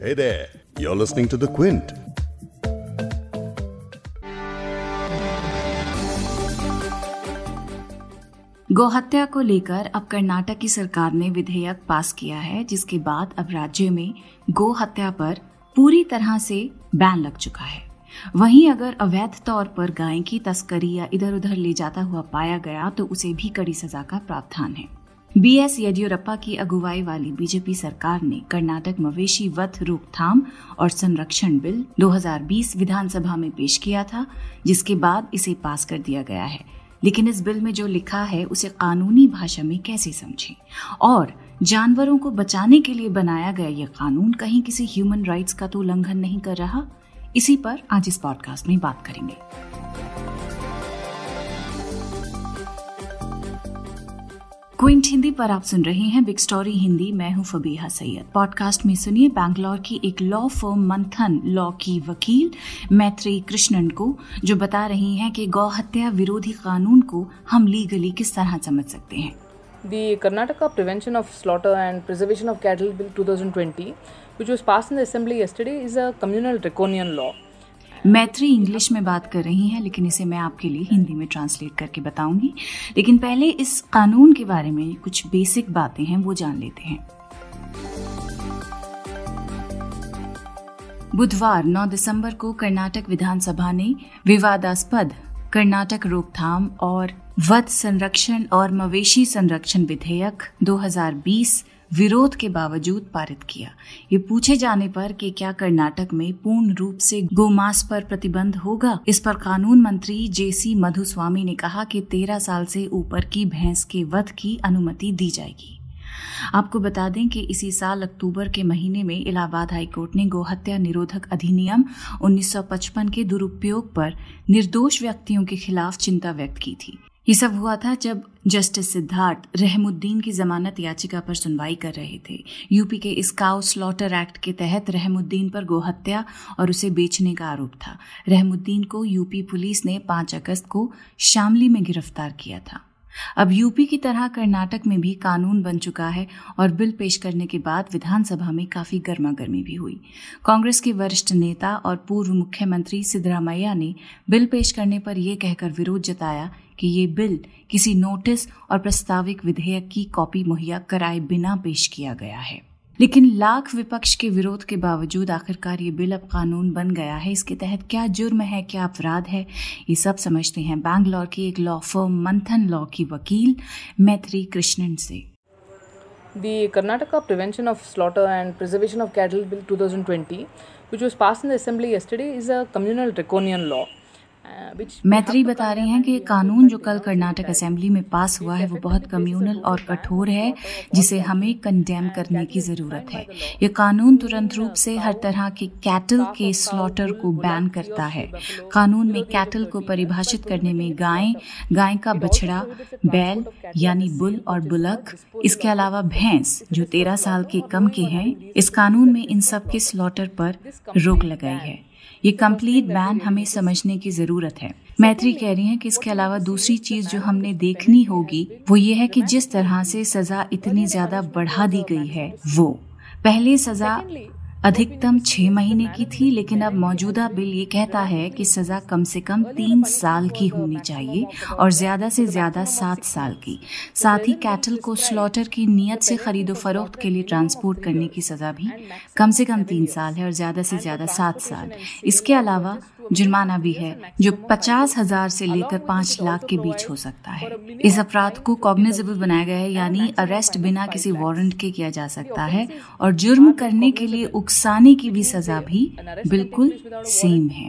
Hey there, you're listening to The Quint. गौहत्या को लेकर अब कर्नाटक की सरकार ने विधेयक पास किया है जिसके बाद अब राज्य में गौ हत्या पर पूरी तरह से बैन लग चुका है वहीं अगर अवैध तौर पर गाय की तस्करी या इधर उधर ले जाता हुआ पाया गया तो उसे भी कड़ी सजा का प्रावधान है बी एस येदियुरप्पा की अगुवाई वाली बीजेपी सरकार ने कर्नाटक मवेशी वध रोकथाम और संरक्षण बिल 2020 विधानसभा में पेश किया था, जिसके बाद इसे पास कर दिया गया है। लेकिन इस बिल में जो लिखा है, उसे कानूनी भाषा में कैसे समझें? और जानवरों को बचाने के लिए बनाया गया यह कानून कहीं किसी ह्यूमन राइट्स का तो उल्लंघन नहीं कर रहा? इसी पर आज इस पॉडकास्ट में बात करेंगे। क्विंट हिंदी पर आप सुन रहे हैं बिग स्टोरी हिंदी। मैं हूँ फबीहा सैयद। पॉडकास्ट में सुनिए बैंगलोर की एक लॉ फर्म मंथन, लॉ की वकील मैत्री कृष्णन को, जो बता रही हैं कि गौ हत्या विरोधी कानून को हम लीगली किस तरह समझ सकते हैं। The Karnataka prevention of slaughter and preservation of cattle bill two thousand twenty कुछ pass in the assembly yesterday is a communal draconian law Maitri English में बात कर रही हैं, लेकिन इसे मैं आपके लिए हिंदी में ट्रांसलेट करके बताऊँगी। लेकिन पहले इस कानून के बारे में कुछ बेसिक बातें हैं, वो जान लेते हैं। बुधवार 9 दिसंबर को कर्नाटक विधानसभा ने विवादास्पद कर्नाटक रोकथाम और वध संरक्षण और मवेशी संरक्षण विधेयक 2020 विरोध के बावजूद पारित किया। ये पूछे जाने पर कि क्या कर्नाटक में पूर्ण रूप से गोमांस पर प्रतिबंध होगा? इस पर कानून मंत्री जेसी मधुस्वामी ने कहा कि तेरह साल से ऊपर की भैंस के वध की अनुमति दी जाएगी। आपको बता दें कि इसी साल अक्टूबर के महीने में इलाहाबाद हाईकोर्ट ने गोहत्या निरोधक अधिनियम 1955 के दुरुपयोग पर निर्दोष व्यक्तियों के खिलाफ चिंता व्यक्त की थी। ये सब हुआ था जब जस्टिस सिद्धार्थ रहमुद्दीन की जमानत याचिका पर सुनवाई कर रहे थे। यूपी के इस काउ स्लॉटर एक्ट के तहत रहमुद्दीन पर गोहत्या और उसे बेचने का आरोप था। रहमुद्दीन को यूपी पुलिस ने 5 अगस्त को शामली में गिरफ़्तार किया था। अब यूपी की तरह कर्नाटक में भी कानून बन चुका है और बिल पेश करने के बाद विधानसभा में काफ़ी गर्मा गर्मी भी हुई। कांग्रेस के वरिष्ठ नेता और पूर्व मुख्यमंत्री सिद्धरामैया ने बिल पेश करने पर यह कहकर विरोध जताया कि ये बिल किसी नोटिस और प्रस्ताविक विधेयक की कॉपी मुहैया कराए बिना पेश किया गया है। लेकिन लाख विपक्ष के विरोध के बावजूद आखिरकार ये बिल अब कानून बन गया है। इसके तहत क्या जुर्म है क्या अपराध है ये सब समझते हैं बैंगलोर की एक लॉ फर्म मंथन लॉ की वकील मैत्री कृष्णन से। The Karnataka Prevention of Slaughter and Preservation of Cattle Bill 2020, which was passed in the Assembly yesterday, is a communal draconian law. मैत्री बता रहे हैं कि कानून जो कल कर्नाटक असेंबली में पास हुआ है, वो बहुत कम्युनल और कठोर है, जिसे हमें कंडेम करने की ज़रूरत है। ये कानून तुरंत रूप से हर तरह के कैटल के स्लॉटर को बैन करता है। कानून में कैटल को परिभाषित करने में गाय गाय का बछड़ा, बैल, यानी बुल और बुलक, इसके अलावा भैंस, जो तेरह साल के कम के हैं, इस कानून में इन सब के स्लॉटर पर रोक लगाई है। ये कंप्लीट बैन हमें समझने की ज़रूरत है। मैत्री कह रही हैं कि इसके अलावा दूसरी चीज़ जो हमने देखनी होगी वो ये है कि जिस तरह से सजा इतनी ज़्यादा बढ़ा दी गई है वो। पहले सजा अधिकतम छह महीने की थी, लेकिन अब मौजूदा बिल ये कहता है कि सजा कम से कम तीन साल की होनी चाहिए और ज़्यादा से ज़्यादा सात साल की। साथ ही कैटल को स्लॉटर की नियत से खरीदो फरोख्त के लिए ट्रांसपोर्ट करने की सजा भी कम से कम तीन साल है और ज़्यादा से ज़्यादा सात साल। इसके अलावा जुर्माना भी है, जो पचास हज़ार से लेकर पाँच लाख के बीच हो सकता है। इस अपराध को कॉग्निजेबल बनाया गया है, यानी अरेस्ट बिना किसी वारंट के किया जा सकता है और जुर्म करने के लिए उकसाने की भी सजा भी बिल्कुल सेम है।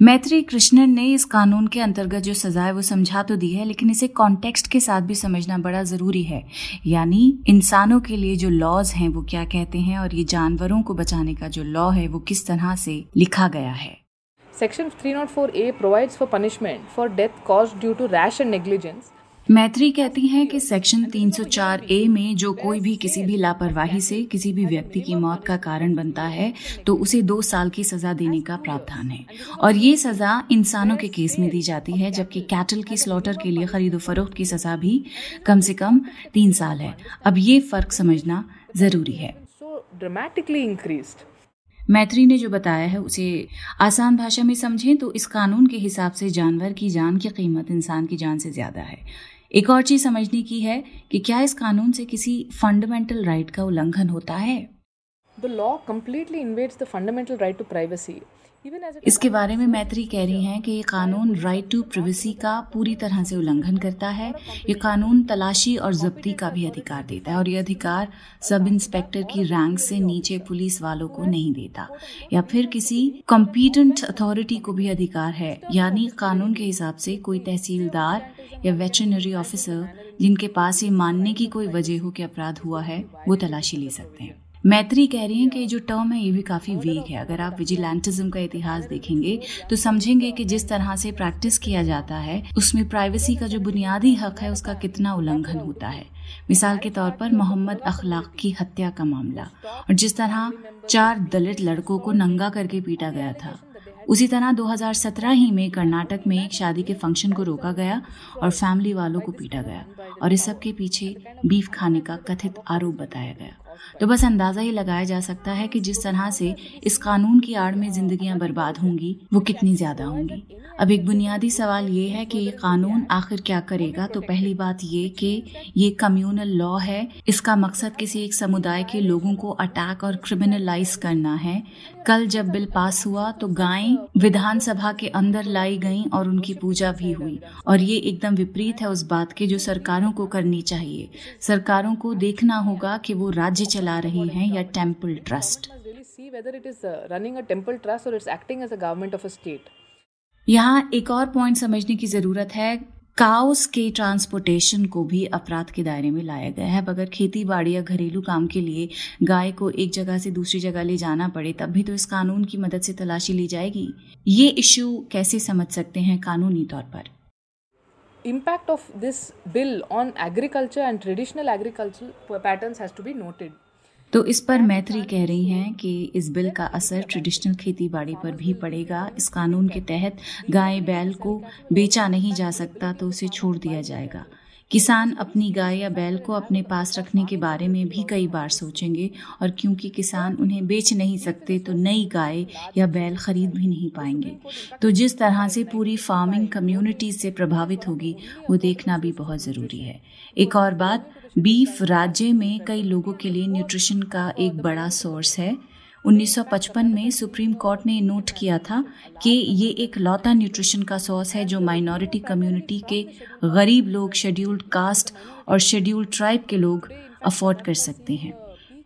मैत्री कृष्णन ने इस कानून के अंतर्गत जो सजा है वो समझा तो दी है लेकिन इसे कॉन्टेक्स्ट के साथ भी समझना बड़ा ज़रूरी है। यानी इंसानों के लिए जो लॉज हैं वो क्या कहते हैं और ये जानवरों को बचाने का जो लॉ है वो किस तरह से लिखा गया है? Section 304A provides for punishment for death caused due to rash and negligence. मैत्री कहती हैं कि सेक्शन 304 ए में जो कोई भी किसी भी लापरवाही से किसी भी व्यक्ति की मौत का कारण बनता है तो उसे दो साल की सजा देने का प्रावधान है। और ये सजा इंसानों के केस में दी जाती है जबकि कैटल की स्लॉटर के लिए खरीदो फरोख्त की सजा भी कम से कम तीन साल है। अब ये फ़र्क समझना ज़रूरी है. मैत्री ने जो बताया है उसे आसान भाषा में समझें तो इस कानून के हिसाब से जानवर की जान की कीमत इंसान की जान से ज़्यादा है। एक और चीज़ समझने की है कि क्या इस कानून से किसी फंडामेंटल राइट का उल्लंघन होता है? The law completely invades the fundamental right to privacy इसके बारे में मैत्री कह रही हैं कि ये कानून राइट टू प्रिवेसी का पूरी तरह से उल्लंघन करता है। ये कानून तलाशी और जब्ती का भी अधिकार देता है और ये अधिकार सब इंस्पेक्टर की रैंक से नीचे पुलिस वालों को नहीं देता या फिर किसी कॉम्पिटेंट अथॉरिटी को भी अधिकार है। यानी कानून के हिसाब से कोई तहसीलदार या वेटरनरी ऑफिसर जिनके पास ये मानने की कोई वजह हो कि अपराध हुआ है वो तलाशी ले सकते हैं। मैत्री कह रही हैं कि जो टर्म है, ये भी काफ़ी वेग है। अगर आप विजिलेंटिज्म का इतिहास देखेंगे तो समझेंगे कि जिस तरह से प्रैक्टिस किया जाता है, उसमें प्राइवेसी का जो बुनियादी हक है, उसका कितना उल्लंघन होता है। मिसाल के तौर पर मोहम्मद अखलाक की हत्या का मामला। और जिस तरह चार दलित लड़कों को नंगा करके पीटा गया था, उसी तरह 2017 ही में कर्नाटक में एक शादी के फ़ंक्शन को रोका गया और फैमिली वालों को पीटा गया। और इस सब के पीछे बीफ खाने का कथित आरोप बताया गया। तो बस अंदाज़ा ही लगाया जा सकता है कि जिस तरह से इस कानून की आड़ में जिंदगियाँ बर्बाद होंगी, वो कितनी ज़्यादा होंगी। अब एक बुनियादी सवाल ये है कि ये कानून आखिर क्या करेगा? तो पहली बात ये कि ये कम्युनल लॉ है। इसका मकसद किसी एक समुदाय के लोगों को अटैक और क्रिमिनलाइज करना है। कल जब बिल पास हुआ तो गायें विधानसभा के अंदर लाई गईं और उनकी पूजा भी हुई। और ये एकदम विपरीत है उस बात के जो सरकारों को करनी चाहिए। सरकारों को देखना होगा कि वो राज्य चला रही हैं या टेंपल ट्रस्ट uh. यहाँ एक और पॉइंट समझने की ज़रूरत है। काउस के ट्रांसपोर्टेशन को भी अपराध के दायरे में लाया गया है। अगर खेती बाड़ी या घरेलू काम के लिए गाय को एक जगह से दूसरी जगह ले जाना पड़े तब भी तो इस कानून की मदद से तलाशी ली जाएगी। ये इश्यू कैसे समझ सकते हैं कानूनी तौर पर? Impact of this bill on agriculture and traditional agricultural patterns has to be noted. तो इस पर मैत्री कह रही हैं कि इस बिल का असर ट्रेडिशनल खेती बाड़ी पर भी पड़ेगा इस कानून के तहत गाय बैल को बेचा नहीं जा सकता तो उसे छोड़ दिया जाएगा किसान अपनी गाय या बैल को अपने पास रखने के बारे में भी कई बार सोचेंगे और क्योंकि किसान उन्हें बेच नहीं सकते तो नई गाय या बैल खरीद भी नहीं पाएँगे। तो जिस तरह से पूरी फ़ार्मिंग कम्युनिटी से प्रभावित होगी, वो देखना भी बहुत ज़रूरी है। एक और बात, बीफ राज्य में कई लोगों के लिए न्यूट्रिशन का एक बड़ा सोर्स है। 1955 में सुप्रीम कोर्ट ने नोट किया था कि ये एक लौता न्यूट्रिशन का सोर्स है जो माइनॉरिटी कम्युनिटी के गरीब लोग, शेड्यूल्ड कास्ट और शेड्यूल्ड ट्राइब के लोग अफोर्ड कर सकते हैं।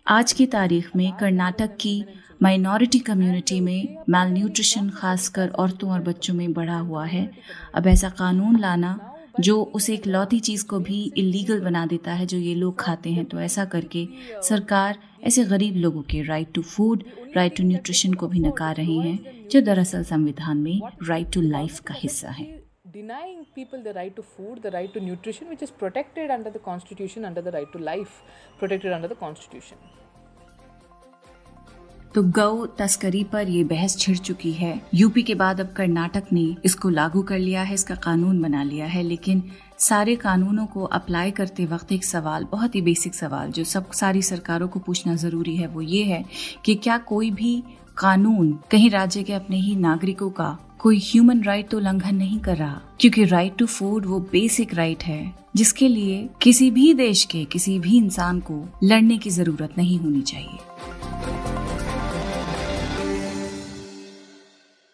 आज की तारीख में कर्नाटक की माइनॉरिटी कम्युनिटी में माल न्यूट्रिशन खासकर औरतों और बच्चों में बढ़ा हुआ है। अब ऐसा कानून लाना जो उस एक लौती चीज़ को भी इलीगल बना देता है जो ये लोग खाते हैं तो ऐसा करके सरकार ऐसे गरीब लोगों के right to food right to nutrition को भी नकार रही है जो दरअसल संविधान में राइट टू लाइफ का हिस्सा है Denying people the right to food, the right to nutrition, which is protected under the Constitution, under the right to life, protected under the Constitution. तो गौ तस्करी पर ये बहस छिड़ चुकी है। यूपी के बाद अब कर्नाटक ने इसको लागू कर लिया है, इसका कानून बना लिया है, लेकिन सारे कानूनों को अप्लाई करते वक्त एक सवाल, बहुत ही बेसिक सवाल, जो सब, सारी सरकारों को पूछना ज़रूरी है, वो ये है कि क्या कोई भी कानून कहीं राज्य के अपने ही नागरिकों का कोई ह्यूमन राइट तो उल्लंघन नहीं कर रहा? क्योंकि राइट टू फ़ूड वो बेसिक राइट है, जिसके लिए किसी भी देश के, किसी भी इंसान को लड़ने की ज़रूरत नहीं होनी चाहिए।